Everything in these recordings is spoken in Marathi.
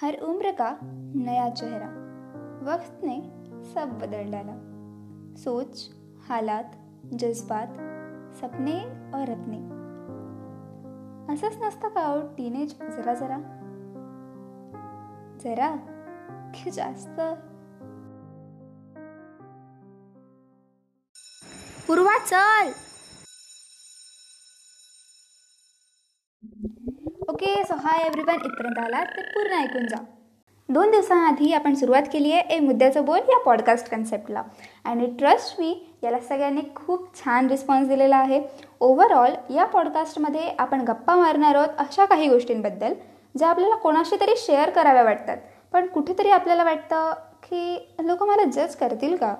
हर उम्र का नया चेहरा। वक्त ने सब बदल डाला। सोच हालात जज्बात सपने और रत्ने। असंच नसतं का हो टीनेज जरा जरा। जरा की जास्त। पूर्वा चल ओके सो हाय एव्हरीवन इथपर्यंत आलात तर पूर्ण ऐकून जा. दोन दिवसांआधी आपण सुरुवात केली आहे ए मुद्द्याचं बोल या पॉडकास्ट कन्सेप्टला आणि ट्रस्ट मी याला सगळ्यांनी खूप छान रिस्पॉन्स दिलेला आहे. ओव्हरऑल या पॉडकास्टमध्ये आपण गप्पा मारणार आहोत अशा काही गोष्टींबद्दल ज्या आपल्याला कोणाशी तरी शेअर कराव्या वाटतात. पण कुठेतरी आपल्याला वाटतं की लोक मला जज करतील का?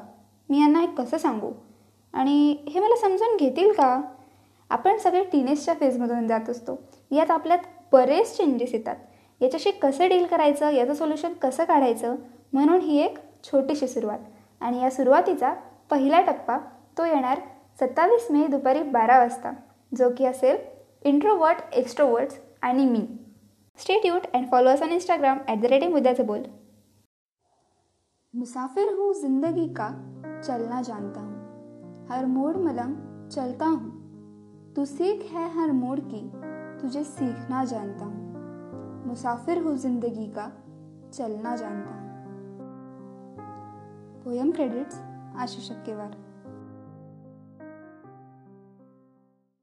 मी यांना हे कसं सांगू? आणि हे मला समजून घेतील का? आपण सगळे टीनेजच्या फेजमधून जात असतो. यात आपल्यात बरेच चेंजेस येतात. याच्याशी कसं डील करायचं? याचं सोल्युशन कसं काढायचं? म्हणून ही एक छोटीशी सुरुवात. आणि या सुरुवातीचा पहिला टप्पा तो येणार सत्तावीस मे दुपारी बारा वाजता. जो की असेल इंट्रोवर्ट एक्स्ट्रोवर्ट्स आणि मी. Statute and followers on Instagram at the rate मुद्द्याचं बोल मुसाफिर हूँ जिंदगी का चलना जानता हूँ। हर मोड़ मलंग चलता हूँ। तू सीख है हर मोड़ की, तुझे सीखना जानता हूँ। मुसाफिर हो ज़िंदगी का चलना जानता हूँ। Poem credits Ashish केवार